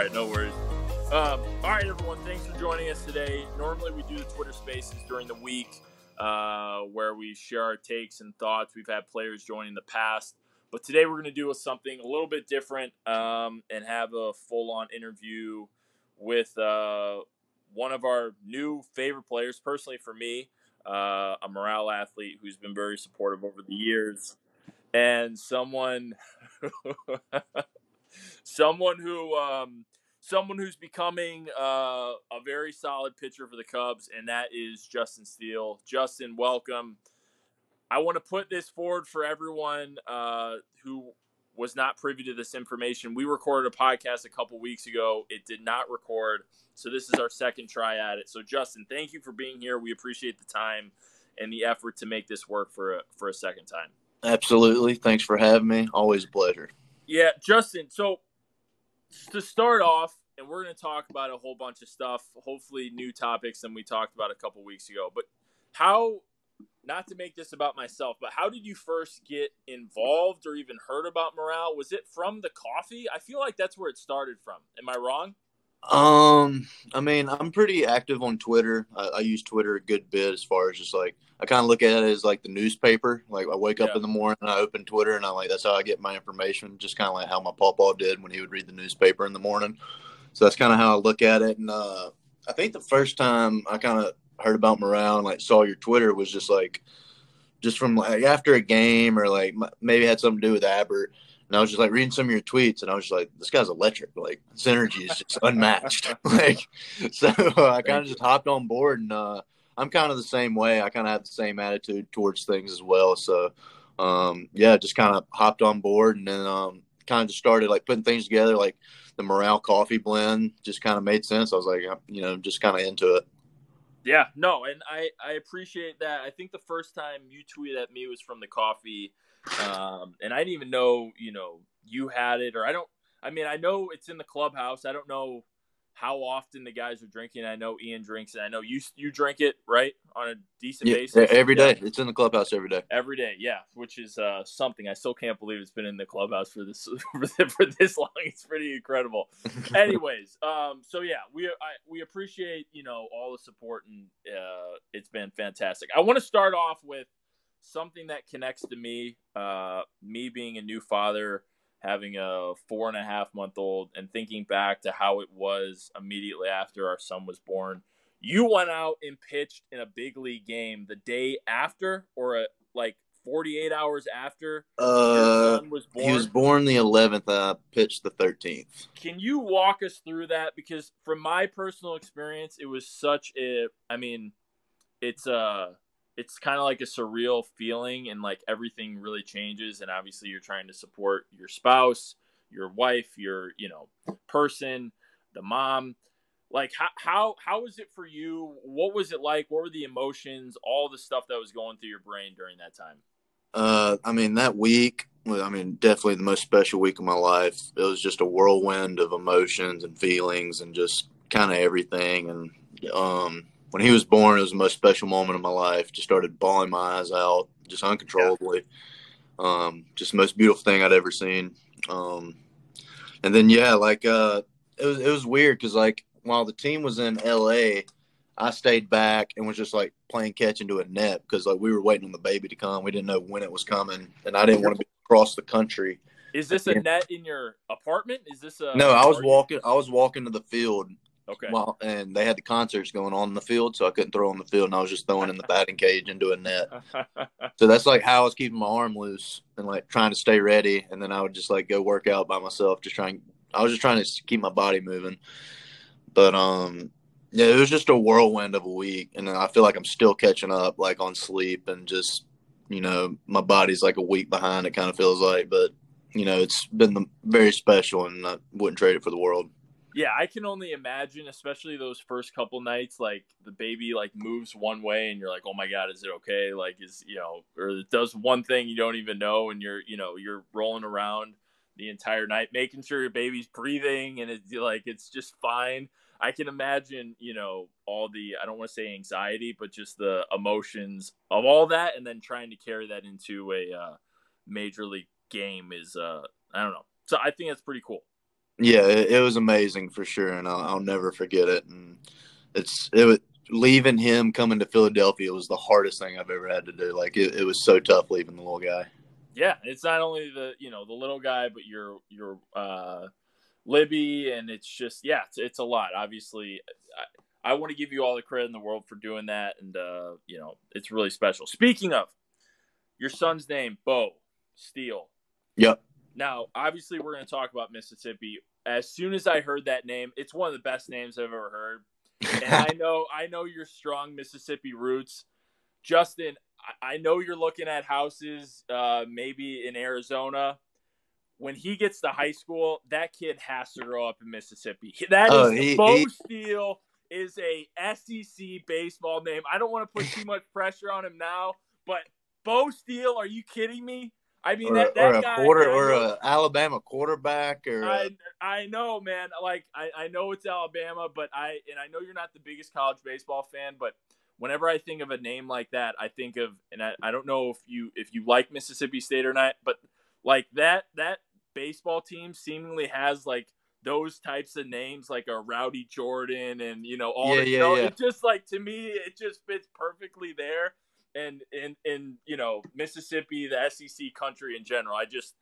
Right, no worries. Um, all right, everyone, thanks for joining us today. Normally, we do the Twitter Spaces during the week, uh, where we share our takes and thoughts. We've had players join in the past, but today we're going to do something a little bit different um, and have a full-on interview with uh, one of our new favorite players. Personally, for me, uh, a morale athlete who's been very supportive over the years, and someone, someone who. Um, someone who's becoming uh, a very solid pitcher for the Cubs, and that is Justin Steele. Justin, welcome. I want to put this forward for everyone uh, who was not privy to this information. We recorded a podcast a couple weeks ago. It did not record, so this is our second try at it. So, Justin, thank you for being here. We appreciate the time and the effort to make this work for a, for a second time. Absolutely. Thanks for having me. Always a pleasure. Yeah, Justin. So to start off, and we're going to talk about a whole bunch of stuff, hopefully new topics than we talked about a couple weeks ago. But how, not to make this about myself, but how did you first get involved or even heard about morale? Was it from the coffee? I feel like that's where it started from. Am I wrong? Um, I mean, I'm pretty active on Twitter. I, I use Twitter a good bit as far as just like I kind of look at it as like the newspaper. Like I wake up in the morning, and I open Twitter, and I like that's how I get my information. Just kind of like how my papa did when he would read the newspaper in the morning. So that's kind of how I look at it. And uh, I think the first time I kind of heard about morale and like saw your Twitter was just like just from like after a game or like maybe had something to do with Albert and I was just like reading some of your tweets, and I was just like, "This guy's electric. Like his energy is just unmatched." like, so uh, I kind of just hopped on board, and uh, I'm kind of the same way. I kind of have the same attitude towards things as well. So, um, yeah, just kind of hopped on board, and then um, kind of just started like putting things together, like the morale coffee blend. Just kind of made sense. I was like, you know, just kind of into it. Yeah, no, and I I appreciate that. I think the first time you tweeted at me was from the coffee um, and I didn't even know, you know, you had it, or I don't. I mean, I know it's in the clubhouse. I don't know how often the guys are drinking. I know Ian drinks, and I know you you drink it right on a decent yeah, basis every day. Yeah. It's in the clubhouse every day. Every day, yeah, which is uh, something I still can't believe it's been in the clubhouse for this for this long. It's pretty incredible. Anyways, um, so yeah, we I, we appreciate you know all the support, and uh, it's been fantastic. I want to start off with something that connects to me, uh, me being a new father, having a four and a half month old, and thinking back to how it was immediately after our son was born. You went out and pitched in a big league game the day after, or a, like 48 hours after uh, your son was born. He was born the 11th. I pitched the 13th. Can you walk us through that? Because from my personal experience, it was such a. I mean, it's a. It's kind of like a surreal feeling and like everything really changes and obviously you're trying to support your spouse your wife your you know person the mom. Like how how how was it for you? What was it like? What were the emotions? All the stuff that was going through your brain during that time? Uh i mean that week i mean definitely the most special week of my life. It was just a whirlwind of emotions and feelings and just kind of everything and um when he was born, it was the most special moment of my life. Just started bawling my eyes out, just uncontrollably. Yeah. Um, just the most beautiful thing I'd ever seen. Um, and then yeah, like uh, it was it was weird because like while the team was in L.A., I stayed back and was just like playing catch into a net because like we were waiting on the baby to come. We didn't know when it was coming, and I didn't want to be across the country. Is this a net in your apartment? Is this a no? I was walking. I was walking to the field Okay. Well, and they had the concerts going on in the field, so I couldn't throw on the field, and I was just throwing in the batting cage into a net. so that's like how I was keeping my arm loose and like trying to stay ready, and then I would just like go work out by myself, just trying. I was just trying to keep my body moving, but um, yeah, it was just a whirlwind of a week, and I feel like I'm still catching up, like on sleep, and just you know, my body's like a week behind. It kind of feels like, but you know, it's been the, very special, and I wouldn't trade it for the world yeah, I can only imagine, especially those first couple nights, like the baby like moves one way and you're like, oh my god, is it okay? Like, is you know, or it does one thing you don't even know, and you're you know you're rolling around the entire night, making sure your baby's breathing and it's like it's just fine. I can imagine, you know, all the I don't want to say anxiety, but just the emotions of all that, and then trying to carry that into a uh, major league game is uh, I don't know. So I think that's pretty cool. Yeah, it, it was amazing for sure, and I'll, I'll, never forget it. And it's it was leaving him coming to Philadelphia was the hardest thing I've ever had to do. Like it, it was so tough leaving the little guy. Yeah, it's not only the you know the little guy, but your your uh, Libby, and it's just yeah, it's, it's a lot. Obviously, I, I want to give you all the credit in the world for doing that, and uh, you know it's really special. Speaking of your son's name, Bo Steele. Yep. Now, obviously, we're going to talk about Mississippi. As soon as I heard that name, it's one of the best names I've ever heard. And I know, I know your strong Mississippi roots, Justin. I know you're looking at houses, uh, maybe in Arizona. When he gets to high school, that kid has to grow up in Mississippi. That is oh, is he, Bo he... Steele is a SEC baseball name. I don't want to put too much pressure on him now, but Bo Steele, are you kidding me? I mean, or, that, that or a guy, quarter or a Alabama quarterback or I I know, man. Like I, I know it's Alabama, but I and I know you're not the biggest college baseball fan, but whenever I think of a name like that, I think of and I, I don't know if you if you like Mississippi State or not, but like that that baseball team seemingly has like those types of names like a Rowdy Jordan and you know all yeah, the, yeah, you know, yeah. it just like to me it just fits perfectly there and in in you know Mississippi, the SEC country in general. I just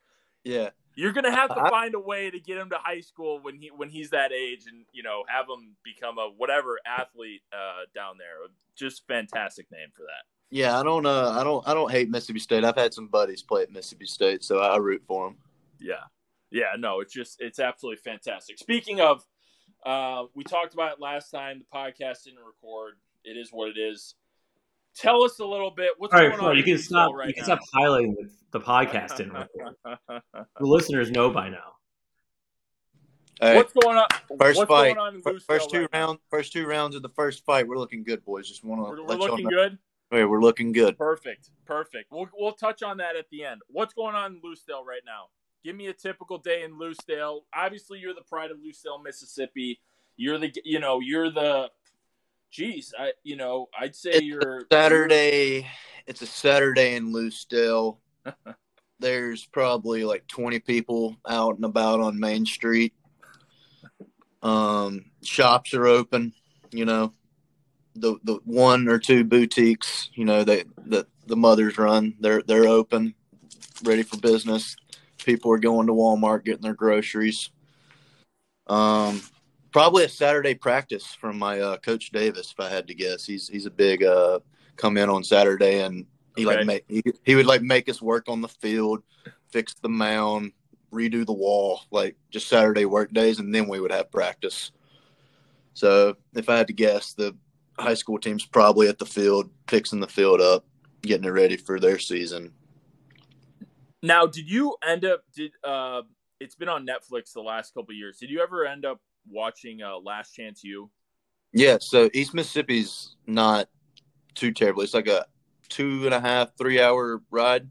yeah, you're gonna have to I, find a way to get him to high school when he when he's that age, and you know have him become a whatever athlete uh, down there. Just fantastic name for that. Yeah, I don't uh I don't I don't hate Mississippi State. I've had some buddies play at Mississippi State, so I root for them. Yeah, yeah, no, it's just it's absolutely fantastic. Speaking of, uh, we talked about it last time. The podcast didn't record. It is what it is tell us a little bit. What's All right, going on? You can stop. Right you can now? stop highlighting the, the podcast. In. the listeners know by now. Right. What's going on? First What's fight. On first two right rounds. First two rounds of the first fight. We're looking good, boys. Just want to. We're, we're looking good. Yeah, we're looking good. Perfect. Perfect. We'll we'll touch on that at the end. What's going on in Lucedale right now? Give me a typical day in Lucedale. Obviously, you're the pride of Lucedale, Mississippi. You're the you know you're the geez, I you know I'd say it's you're Saturday. It's a Saturday in Lucedale. There's probably like 20 people out and about on Main Street. Um, shops are open. You know, the the one or two boutiques. You know, they the the mothers run. They're they're open, ready for business. People are going to Walmart getting their groceries. Um, Probably a Saturday practice from my uh, coach Davis, if I had to guess. He's he's a big uh, come in on Saturday, and he okay. like make, he, he would like make us work on the field, fix the mound, redo the wall, like just Saturday work days, and then we would have practice. So if I had to guess, the high school team's probably at the field, fixing the field up, getting it ready for their season. Now, did you end up? Did uh, it's been on Netflix the last couple years? Did you ever end up watching uh, Last Chance U? Yeah, so East Mississippi's not too terrible. It's like a two and a half, three hour ride.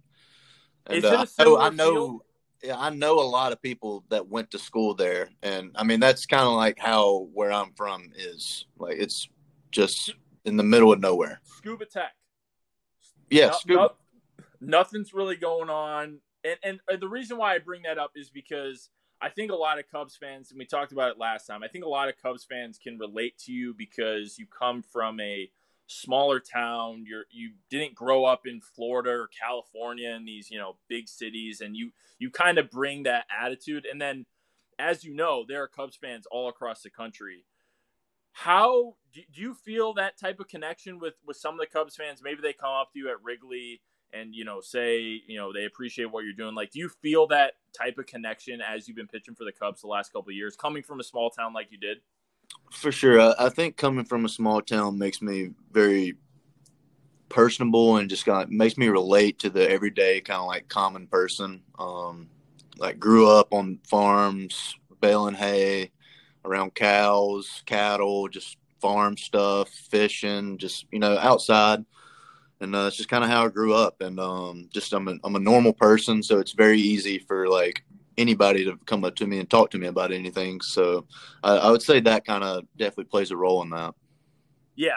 And, uh, I know, I know yeah, I know a lot of people that went to school there, and I mean that's kind of like how where I'm from is. Like it's just in the middle of nowhere. Scooba Tech. Yeah, no, Scooba. No, nothing's really going on, and and the reason why I bring that up is because I think a lot of Cubs fans, and we talked about it last time, I think a lot of Cubs fans can relate to you because you come from a smaller town. You're you didn't grow up in Florida or California in these, you know, big cities, and you you kind of bring that attitude. And then as you know, there are Cubs fans all across the country. How do, you feel that type of connection with with some of the Cubs fans? Maybe they come up to you at Wrigley and you know say you know they appreciate what you're doing like do you feel that type of connection as you've been pitching for the cubs the last couple of years coming from a small town like you did? For sure. I think coming from a small town makes me very personable and just kind of makes me relate to the everyday kind of like common person. Um like grew up on farms baling hay around cows cattle just farm stuff fishing just you know outside and uh, it's just kind of how I grew up. And um, just I'm a, I'm a normal person, so it's very easy for like anybody to come up to me and talk to me about anything. So I, I would say that kind of definitely plays a role in that. Yeah,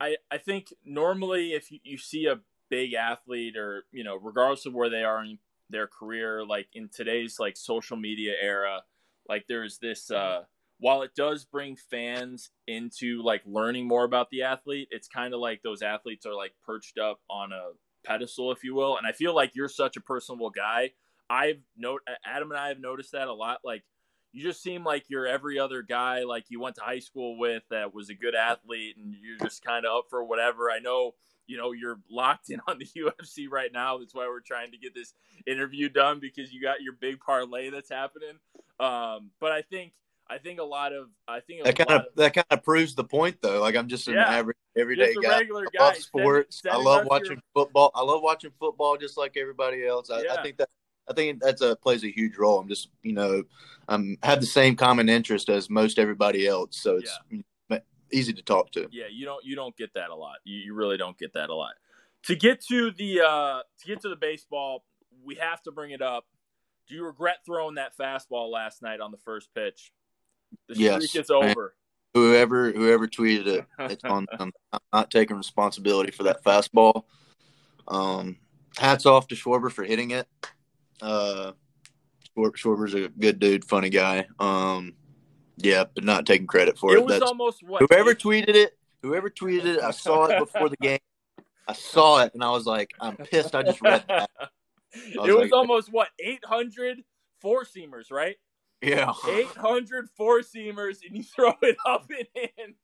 I, I, I think normally if you, you see a big athlete or you know regardless of where they are in their career, like in today's like social media era, like there's this uh while it does bring fans into like learning more about the athlete, it's kind of like those athletes are like perched up on a pedestal, if you will. And I feel like you're such a personable guy. I've note Adam and I have noticed that a lot. Like you just seem like you're every other guy like you went to high school with that was a good athlete and you're just kind of up for whatever. I know, you know, you're locked in on the UFC right now. That's why we're trying to get this interview done because you got your big parlay that's happening. Um, but I think I think a lot of I think that kind of, of, that kind of proves the point though. Like I'm just an yeah, average everyday guy. Regular I love sports. I love watching your... football. I love watching football just like everybody else. I, yeah. I, think that I think that's a plays a huge role. I'm just you know I'm have the same common interest as most everybody else, so it's yeah. easy to talk to. Yeah, you don't you don't get that a lot. You, you really don't get that a lot. To get to the uh to get to the baseball, we have to bring it up. Do you regret throwing that fastball last night on the first pitch? The yes, streak is over. Whoever whoever tweeted it, it's on them. I'm not taking responsibility for that fastball. Um, hats off to Schwarber for hitting it. Uh, Schwarber's a good dude, funny guy. Um, yeah, but not taking credit for it. It was That's, almost what whoever tweeted it. Whoever tweeted it, I saw it before the game. I saw it and I was like, I'm pissed. I just read that. Was it was like, almost what 800 four seamers, right? Yeah. 800 four seamers, and you throw it up and in.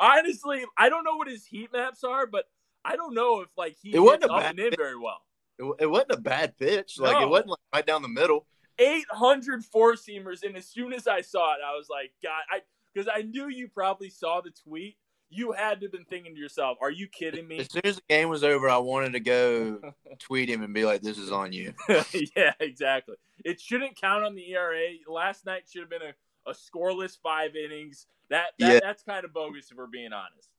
Honestly, I don't know what his heat maps are, but I don't know if like he it wasn't up and in very well. It, it, wasn't a bad pitch. Like no. it wasn't like right down the middle. 800 four seamers, and as soon as I saw it, I was like, God, I because I knew you probably saw the tweet. You had to have been thinking to yourself, "Are you kidding me?" As soon as the game was over, I wanted to go tweet him and be like, "This is on you." yeah, exactly. It shouldn't count on the ERA. Last night should have been a, a scoreless five innings. That, that yeah. that's kind of bogus if we're being honest.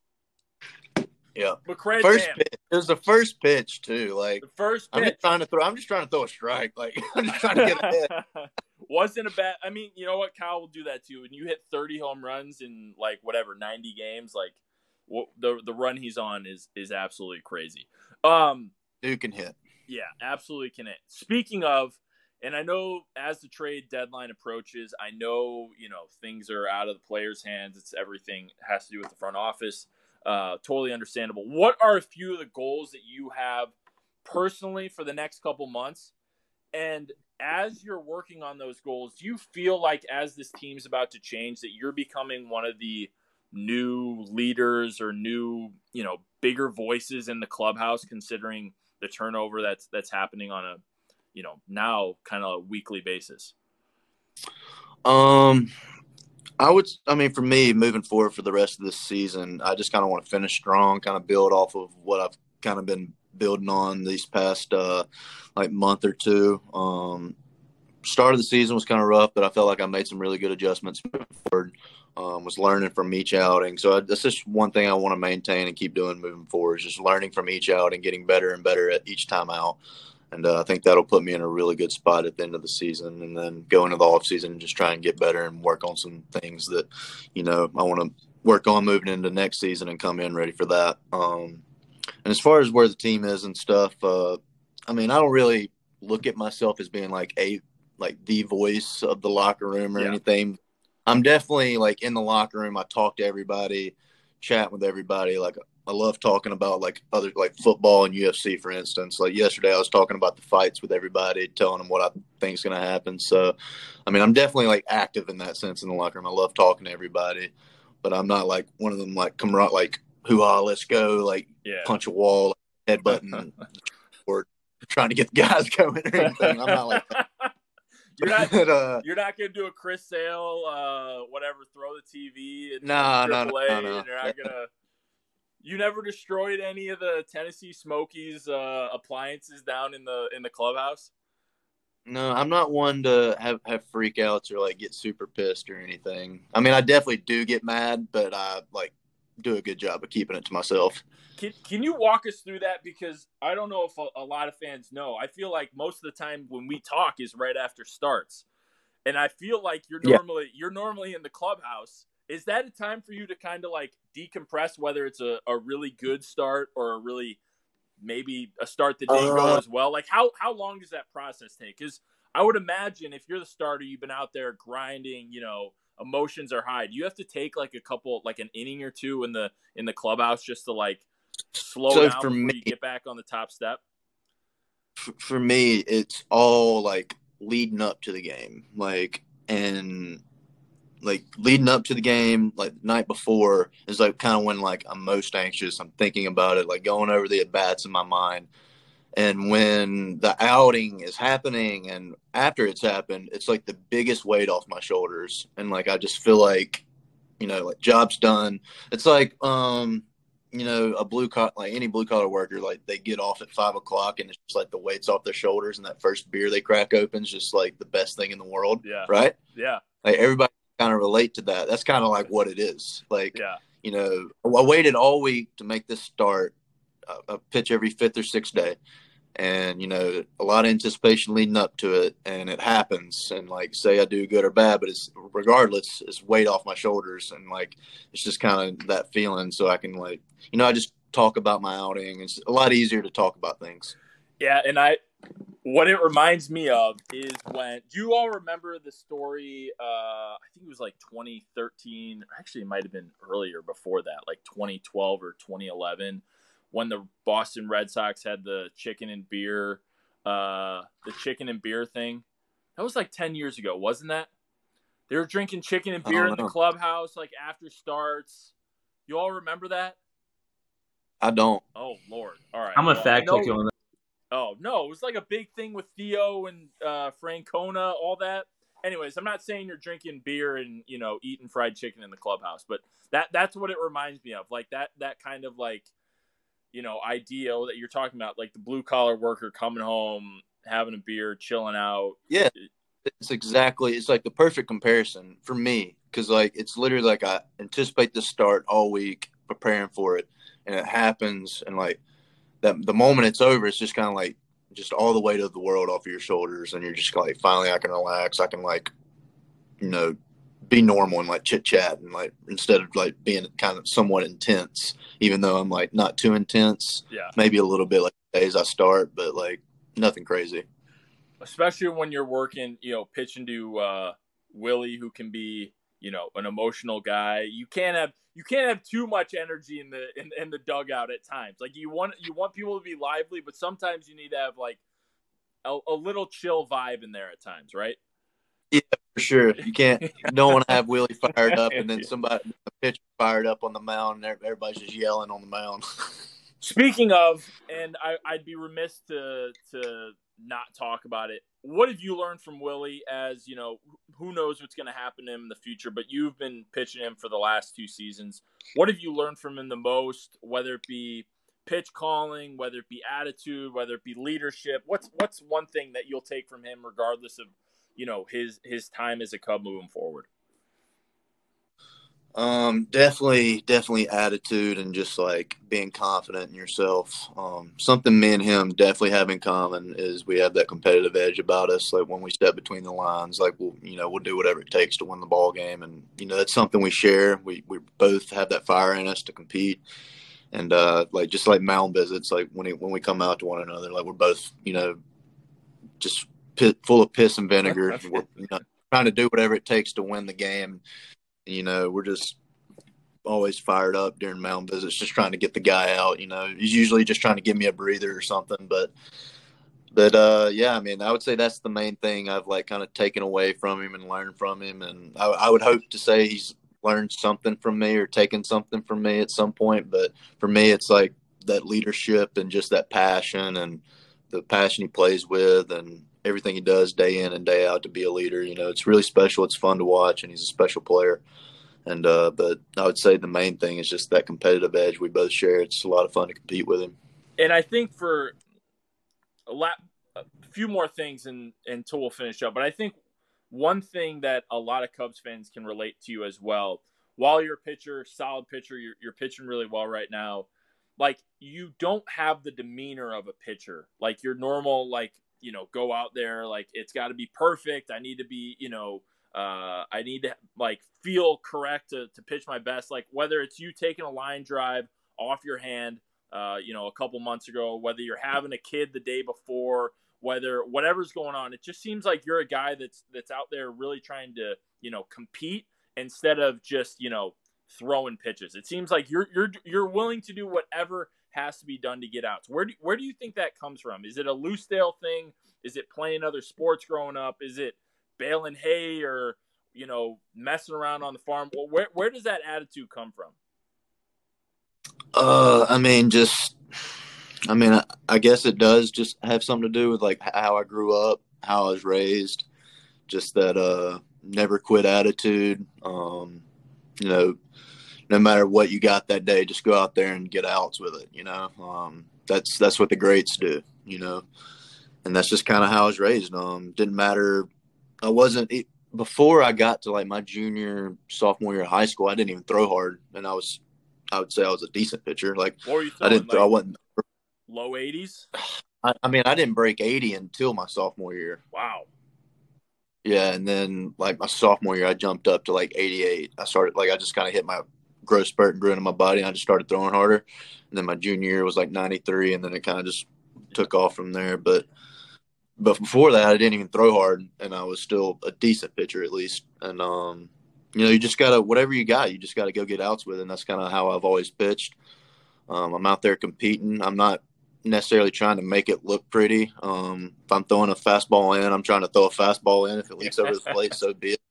Yeah. But credit first pitch, it was the first pitch too. Like the first pitch. I'm just trying to throw I'm just trying to throw a strike. Like I'm just trying to get ahead. Wasn't a bad I mean, you know what, Kyle will do that too. When you hit thirty home runs in like whatever, ninety games, like the the run he's on is is absolutely crazy. Um Dude can hit. Yeah, absolutely can hit. Speaking of and I know as the trade deadline approaches, I know, you know, things are out of the players' hands. It's everything has to do with the front office. Uh, totally understandable. What are a few of the goals that you have personally for the next couple months? And as you're working on those goals, do you feel like as this team's about to change that you're becoming one of the new leaders or new, you know, bigger voices in the clubhouse considering the turnover that's that's happening on a, you know, now kind of weekly basis? Um I would. I mean, for me, moving forward for the rest of this season, I just kind of want to finish strong, kind of build off of what I've kind of been building on these past uh, like month or two. Um, start of the season was kind of rough, but I felt like I made some really good adjustments forward. Um, was learning from each outing, so I, that's just one thing I want to maintain and keep doing moving forward. Is just learning from each outing, and getting better and better at each time out and uh, I think that'll put me in a really good spot at the end of the season, and then go into the off season and just try and get better and work on some things that, you know, I want to work on moving into next season and come in ready for that. Um, and as far as where the team is and stuff, uh, I mean, I don't really look at myself as being like a like the voice of the locker room or yeah. anything. I'm definitely like in the locker room. I talk to everybody, chat with everybody. Like I love talking about like other like football and UFC, for instance. Like yesterday, I was talking about the fights with everybody, telling them what I think is going to happen. So, I mean, I'm definitely like active in that sense in the locker room. I love talking to everybody, but I'm not like one of them like right like hoo let's go, like yeah. punch a wall, head button, or trying to get the guys going or anything. I'm not like that. You're not, uh, you're not gonna do a Chris Sale, uh, whatever, throw the TV and no, no, no, no, no. And you're not gonna you never destroyed any of the Tennessee Smokies uh, appliances down in the in the clubhouse? No, I'm not one to have have freakouts or like get super pissed or anything. I mean, I definitely do get mad, but I like do a good job of keeping it to myself. Can Can you walk us through that? Because I don't know if a, a lot of fans know. I feel like most of the time when we talk is right after starts, and I feel like you're normally yeah. you're normally in the clubhouse is that a time for you to kind of like decompress whether it's a, a really good start or a really maybe a start that didn't uh, go as well like how how long does that process take because I would imagine if you're the starter, you've been out there grinding, you know, emotions are high. Do you have to take like a couple, like an inning or two in the in the clubhouse just to like slow so down for me, you get back on the top step? For, for me, it's all like leading up to the game, like and like leading up to the game, like the night before is like kind of when like I'm most anxious. I'm thinking about it, like going over the at bats in my mind. And when the outing is happening and after it's happened, it's like the biggest weight off my shoulders. And like I just feel like, you know, like job's done. It's like um, you know, a blue collar like any blue collar worker, like they get off at five o'clock and it's just like the weight's off their shoulders and that first beer they crack open is just like the best thing in the world. Yeah. Right? Yeah. Like everybody kind of relate to that. That's kind of like what it is. Like, yeah. you know, I waited all week to make this start. I pitch every fifth or sixth day, and you know, a lot of anticipation leading up to it, and it happens. And like, say I do good or bad, but it's regardless, it's weight off my shoulders, and like, it's just kind of that feeling. So I can like, you know, I just talk about my outing. It's a lot easier to talk about things. Yeah, and I what it reminds me of is when do you all remember the story uh i think it was like 2013 actually it might have been earlier before that like 2012 or 2011 when the boston red sox had the chicken and beer uh the chicken and beer thing. That was like 10 years ago wasn't that? They were drinking chicken and beer in the clubhouse like after starts. You all remember that? I don't. Oh lord. All right. I'm a fact check on that. Oh no, it was like a big thing with Theo and uh, Francona, all that. Anyways, I'm not saying you're drinking beer and you know eating fried chicken in the clubhouse, but that that's what it reminds me of. Like that that kind of like you know ideal that you're talking about, like the blue collar worker coming home, having a beer, chilling out. Yeah, it's exactly it's like the perfect comparison for me because like it's literally like I anticipate the start all week, preparing for it, and it happens, and like that the moment it's over, it's just kind of like just all the weight of the world off of your shoulders, and you're just like, finally, I can relax. I can like, you know, be normal and like chit chat, and like instead of like being kind of somewhat intense, even though I'm like not too intense. Yeah, maybe a little bit like days I start, but like nothing crazy. Especially when you're working, you know, pitching to uh, Willie, who can be you know an emotional guy. You can't have you can't have too much energy in the in, in the dugout at times. Like you want you want people to be lively, but sometimes you need to have like a, a little chill vibe in there at times, right? Yeah, for sure. You can't. Don't want to have Willie fired up, and then somebody the pitch fired up on the mound, and everybody's just yelling on the mound. Speaking of, and I, I'd be remiss to to not talk about it. What have you learned from Willie? As you know, who knows what's going to happen to him in the future, but you've been pitching him for the last two seasons. What have you learned from him the most? Whether it be pitch calling, whether it be attitude, whether it be leadership. What's what's one thing that you'll take from him, regardless of you know his his time as a Cub moving forward? Um, definitely, definitely attitude and just like being confident in yourself. Um, something me and him definitely have in common is we have that competitive edge about us. Like when we step between the lines, like we'll, you know, we'll do whatever it takes to win the ball game, and you know that's something we share. We we both have that fire in us to compete, and uh, like just like mound visits, like when he, when we come out to one another, like we're both, you know, just pit, full of piss and vinegar. we're you know, trying to do whatever it takes to win the game you know, we're just always fired up during mound visits, just trying to get the guy out. You know, he's usually just trying to give me a breather or something. But, but uh, yeah, I mean, I would say that's the main thing I've like kind of taken away from him and learned from him. And I, I would hope to say he's learned something from me or taken something from me at some point. But for me, it's like that leadership and just that passion and the passion he plays with and everything he does day in and day out to be a leader. You know, it's really special. It's fun to watch, and he's a special player. And uh, but I would say the main thing is just that competitive edge we both share. It's a lot of fun to compete with him. And I think for a lot, a few more things, and until we'll finish up. But I think one thing that a lot of Cubs fans can relate to you as well. While you're a pitcher, solid pitcher, you're, you're pitching really well right now. Like you don't have the demeanor of a pitcher, like your normal like you know, go out there like it's got to be perfect. I need to be, you know, uh, I need to like feel correct to, to pitch my best. Like whether it's you taking a line drive off your hand, uh, you know, a couple months ago, whether you're having a kid the day before, whether whatever's going on. It just seems like you're a guy that's that's out there really trying to you know compete instead of just you know throwing pitches. It seems like you're you're you're willing to do whatever has to be done to get out. So where do where do you think that comes from? Is it a Lucedale thing? Is it playing other sports growing up? Is it baling hay or you know messing around on the farm? Well, where where does that attitude come from? Uh, I mean, just I mean, I, I guess it does just have something to do with like how I grew up, how I was raised, just that uh never quit attitude. Um, you know, no matter what you got that day, just go out there and get outs with it. You know, um, that's that's what the greats do. You know, and that's just kind of how I was raised. Um, didn't matter. I wasn't it, before I got to like my junior sophomore year of high school. I didn't even throw hard, and I was, I would say I was a decent pitcher. Like I didn't, like, I wasn't low eighties. I, I mean, I didn't break eighty until my sophomore year. Wow. Yeah, and then like my sophomore year, I jumped up to like 88. I started like I just kind of hit my growth spurt and grew into my body. And I just started throwing harder. And then my junior year was like 93, and then it kind of just took off from there. But but before that, I didn't even throw hard, and I was still a decent pitcher at least. And um, you know, you just gotta whatever you got, you just gotta go get outs with, and that's kind of how I've always pitched. Um, I'm out there competing. I'm not necessarily trying to make it look pretty. Um, if I'm throwing a fastball in, I'm trying to throw a fastball in. If it leaks over the plate, so be it.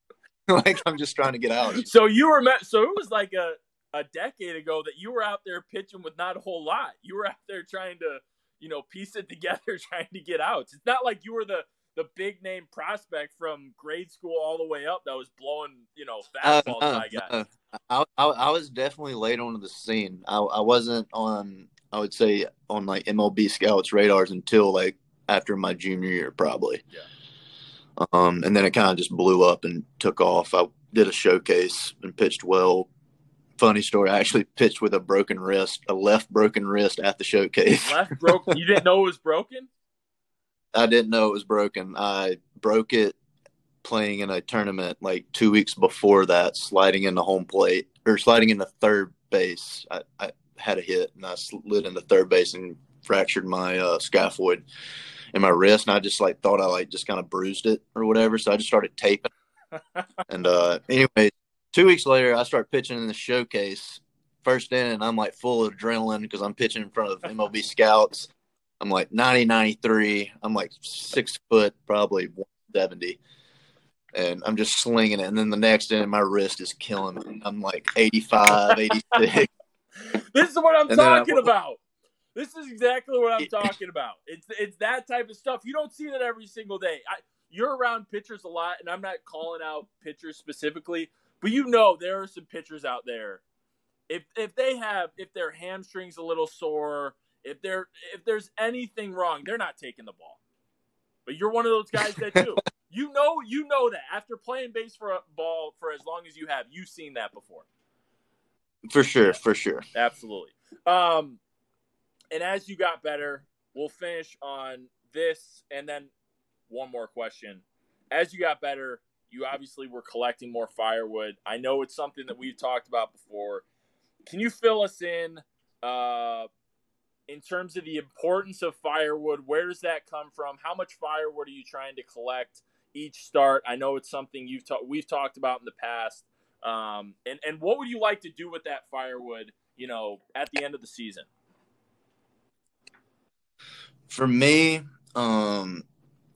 like I'm just trying to get out. So you were met. So it was like a a decade ago that you were out there pitching with not a whole lot. You were out there trying to, you know, piece it together, trying to get outs. It's not like you were the the big name prospect from grade school all the way up that was blowing, you know, fastballs uh, uh, by guys. Uh, I, I, I was definitely late onto the scene. I, I wasn't on, I would say, on like MLB scouts radars until like after my junior year, probably. Yeah. Um, and then it kind of just blew up and took off. I did a showcase and pitched well funny story. I actually pitched with a broken wrist, a left broken wrist at the showcase. Left broken. you didn't know it was broken? I didn't know it was broken. I broke it playing in a tournament like two weeks before that, sliding into home plate or sliding into third base. I, I had a hit and I slid into third base and fractured my uh, scaphoid in my wrist. And I just like thought I like just kind of bruised it or whatever. So I just started taping. and uh, anyway, two weeks later, I start pitching in the showcase. First inning, I'm like full of adrenaline because I'm pitching in front of MLB scouts. I'm like 90, 93. I'm like six foot, probably 170. And I'm just slinging it. And then the next inning, my wrist is killing me. I'm like 85, 86. this is what I'm and talking I, about. This is exactly what I'm talking about. It's it's that type of stuff. You don't see that every single day. I, you're around pitchers a lot, and I'm not calling out pitchers specifically, but you know there are some pitchers out there. If if they have if their hamstrings a little sore, if they're if there's anything wrong, they're not taking the ball. But you're one of those guys that do. you know you know that after playing baseball for for as long as you have, you've seen that before. For sure, for sure. Absolutely. Um and as you got better, we'll finish on this and then one more question. As you got better, you obviously were collecting more firewood. I know it's something that we've talked about before. Can you fill us in uh, in terms of the importance of firewood? Where does that come from? How much firewood are you trying to collect each start? I know it's something you've ta- we've talked about in the past. Um, and and what would you like to do with that firewood? You know, at the end of the season. For me, um,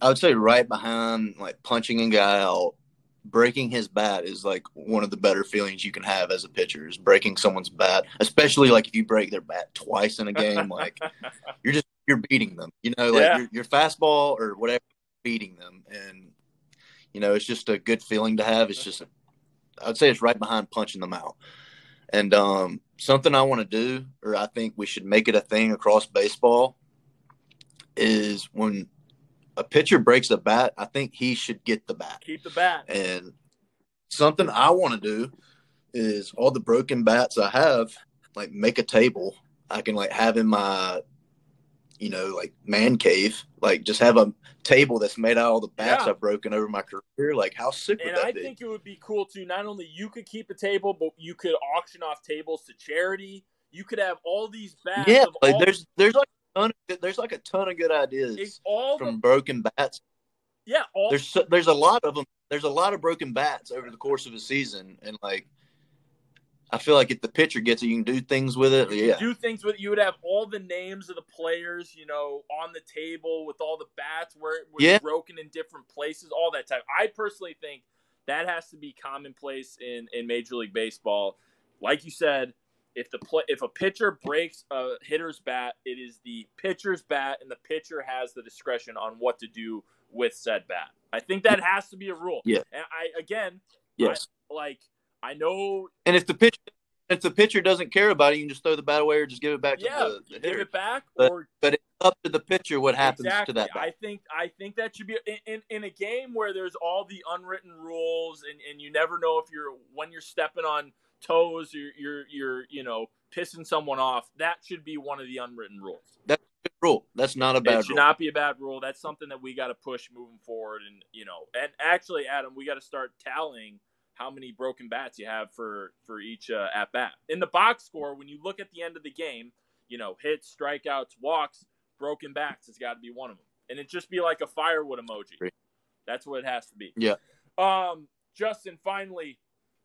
I would say right behind like punching a guy out breaking his bat is like one of the better feelings you can have as a pitcher is breaking someone's bat, especially like if you break their bat twice in a game, like you're just you're beating them. You know, like yeah. your, your fastball or whatever, beating them, and you know it's just a good feeling to have. It's just I'd say it's right behind punching them out. And um, something I want to do, or I think we should make it a thing across baseball, is when a pitcher breaks a bat, I think he should get the bat. Keep the bat. And something I want to do is all the broken bats I have, like make a table. I can like have in my, you know, like man cave, like just have a table that's made out of all the bats yeah. I've broken over my career. Like how sick and would that I be? think it would be cool too. Not only you could keep a table, but you could auction off tables to charity. You could have all these bats. Yeah, like there's there's like ton. Of, there's like a ton of good ideas It's all from the, broken bats. yeah, all There's so, there's a lot of them. There's a lot of broken bats over the course of a season, and like I feel like if the pitcher gets it, you can do things with it. you Yeah, do things with it. you would have all the names of the players, you know, on the table with all the bats where it was Yeah. broken in different places, all that type. I personally think that has to be commonplace in in Major League Baseball. Like you said, if the play, if a pitcher breaks a hitter's bat, it is the pitcher's bat, and the pitcher has the discretion on what to do with said bat. I think that has to be a rule. Yeah. And I again, yes. like I know And if the pitcher if the pitcher doesn't care about it, you can just throw the bat away or just give it back yeah, to the, the give it back But- or But it's up to the pitcher what happens exactly. to that bat. I think I think that should be in, in, in a game where there's all the unwritten rules and, and you never know if you're when you're stepping on toes you're you're you're you know pissing someone off. That should be one of the unwritten rules. Good rule. That's not a bad it should rule. not be a bad rule. That's something that we got to push moving forward. And you know, and actually, Adam, we got to start tallying how many broken bats you have for for each uh, at bat in the box score. When you look at the end of the game, you know, hits, strikeouts, walks, broken bats has got to be one of them, and it just be like a firewood emoji. That's what it has to be. Yeah. Um, Justin, finally,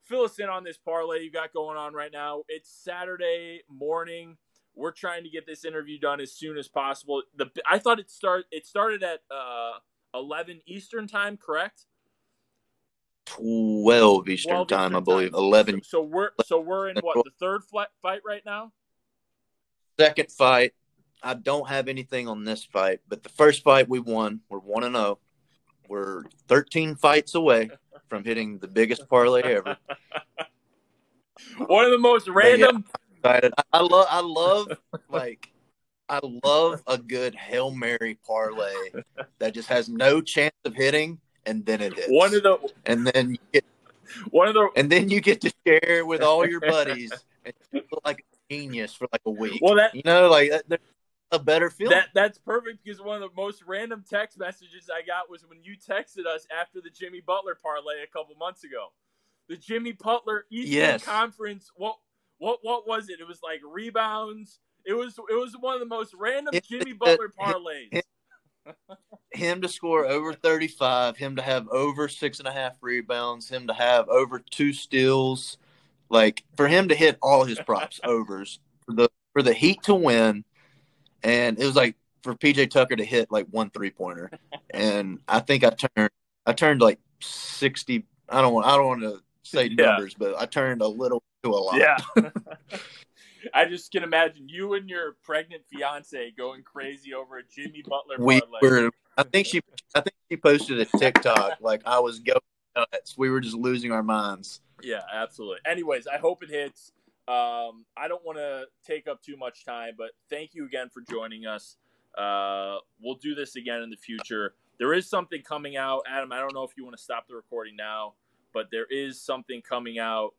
fill us in on this parlay you got going on right now. It's Saturday morning. We're trying to get this interview done as soon as possible. The I thought it start it started at uh, eleven Eastern time, correct? Twelve Eastern 12 time, I believe. time. Eleven So, so we're so we're in what the third fight right now. second fight. I don't have anything on this fight, but the first fight we won. We're one and zero. We're thirteen fights away from hitting the biggest parlay ever. One of the most random. Excited. I, I love. I love like. I love a good hail mary parlay that just has no chance of hitting, and then it hits. One of the and then you get, one of the and then you get to share with all your buddies, and feel like a genius for like a week. well that you know, like that, a better feeling. That that's perfect because one of the most random text messages I got was when you texted us after the Jimmy Butler parlay a couple months ago. The Jimmy Butler Eastern Yes. Conference. What what what was it? It was like rebounds. It was it was one of the most random Jimmy Butler parlays. Him to score over 35, him to have over six and a half rebounds, him to have over two steals, like for him to hit all his props overs for the for the Heat to win, and it was like for PJ Tucker to hit like one three pointer, and I think I turned I turned like sixty. I don't want I don't want to say Yeah. numbers, but I turned a little to a lot. Yeah. I just can imagine you and your pregnant fiance going crazy over a Jimmy Butler we parlay. were. I think she. I think she posted a TikTok like I was going nuts. We were just losing our minds. Yeah, absolutely. Anyways, I hope it hits. Um, I don't want to take up too much time, but thank you again for joining us. Uh, we'll do this again in the future. There is something coming out, Adam. I don't know if you want to stop the recording now, but there is something coming out.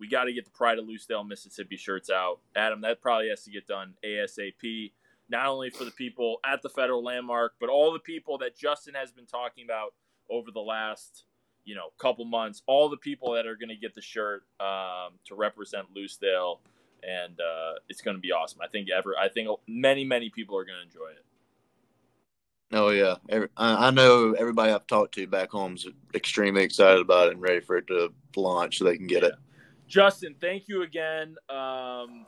We got to get the Pride of Lucedale, Mississippi shirts out, Adam. That probably has to get done ASAP. Not only for the people at the federal landmark, but all the people that Justin has been talking about over the last you know couple months all the people that are going to get the shirt um, to represent Lucedale and uh, it's going to be awesome I think ever I think many many people are going to enjoy it Oh yeah, Every, I, know everybody I've talked to back home's extremely excited about it and ready for it to launch so they can get it. Justin thank you again. Um,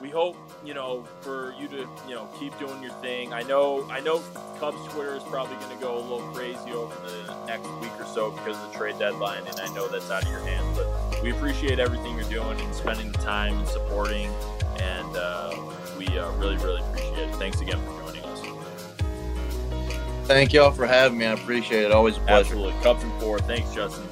we hope you know for you to you know keep doing your thing. I know I know Cubs Twitter is probably going to go a little crazy over the next week or so because of the trade deadline and I know that's out of your hands but we appreciate everything you're doing and spending the time and supporting and uh, we uh, really really appreciate it. Thanks again for joining us. Thank y'all for having me. I appreciate it. Always a pleasure. absolutely. Cubs and four. Thanks Justin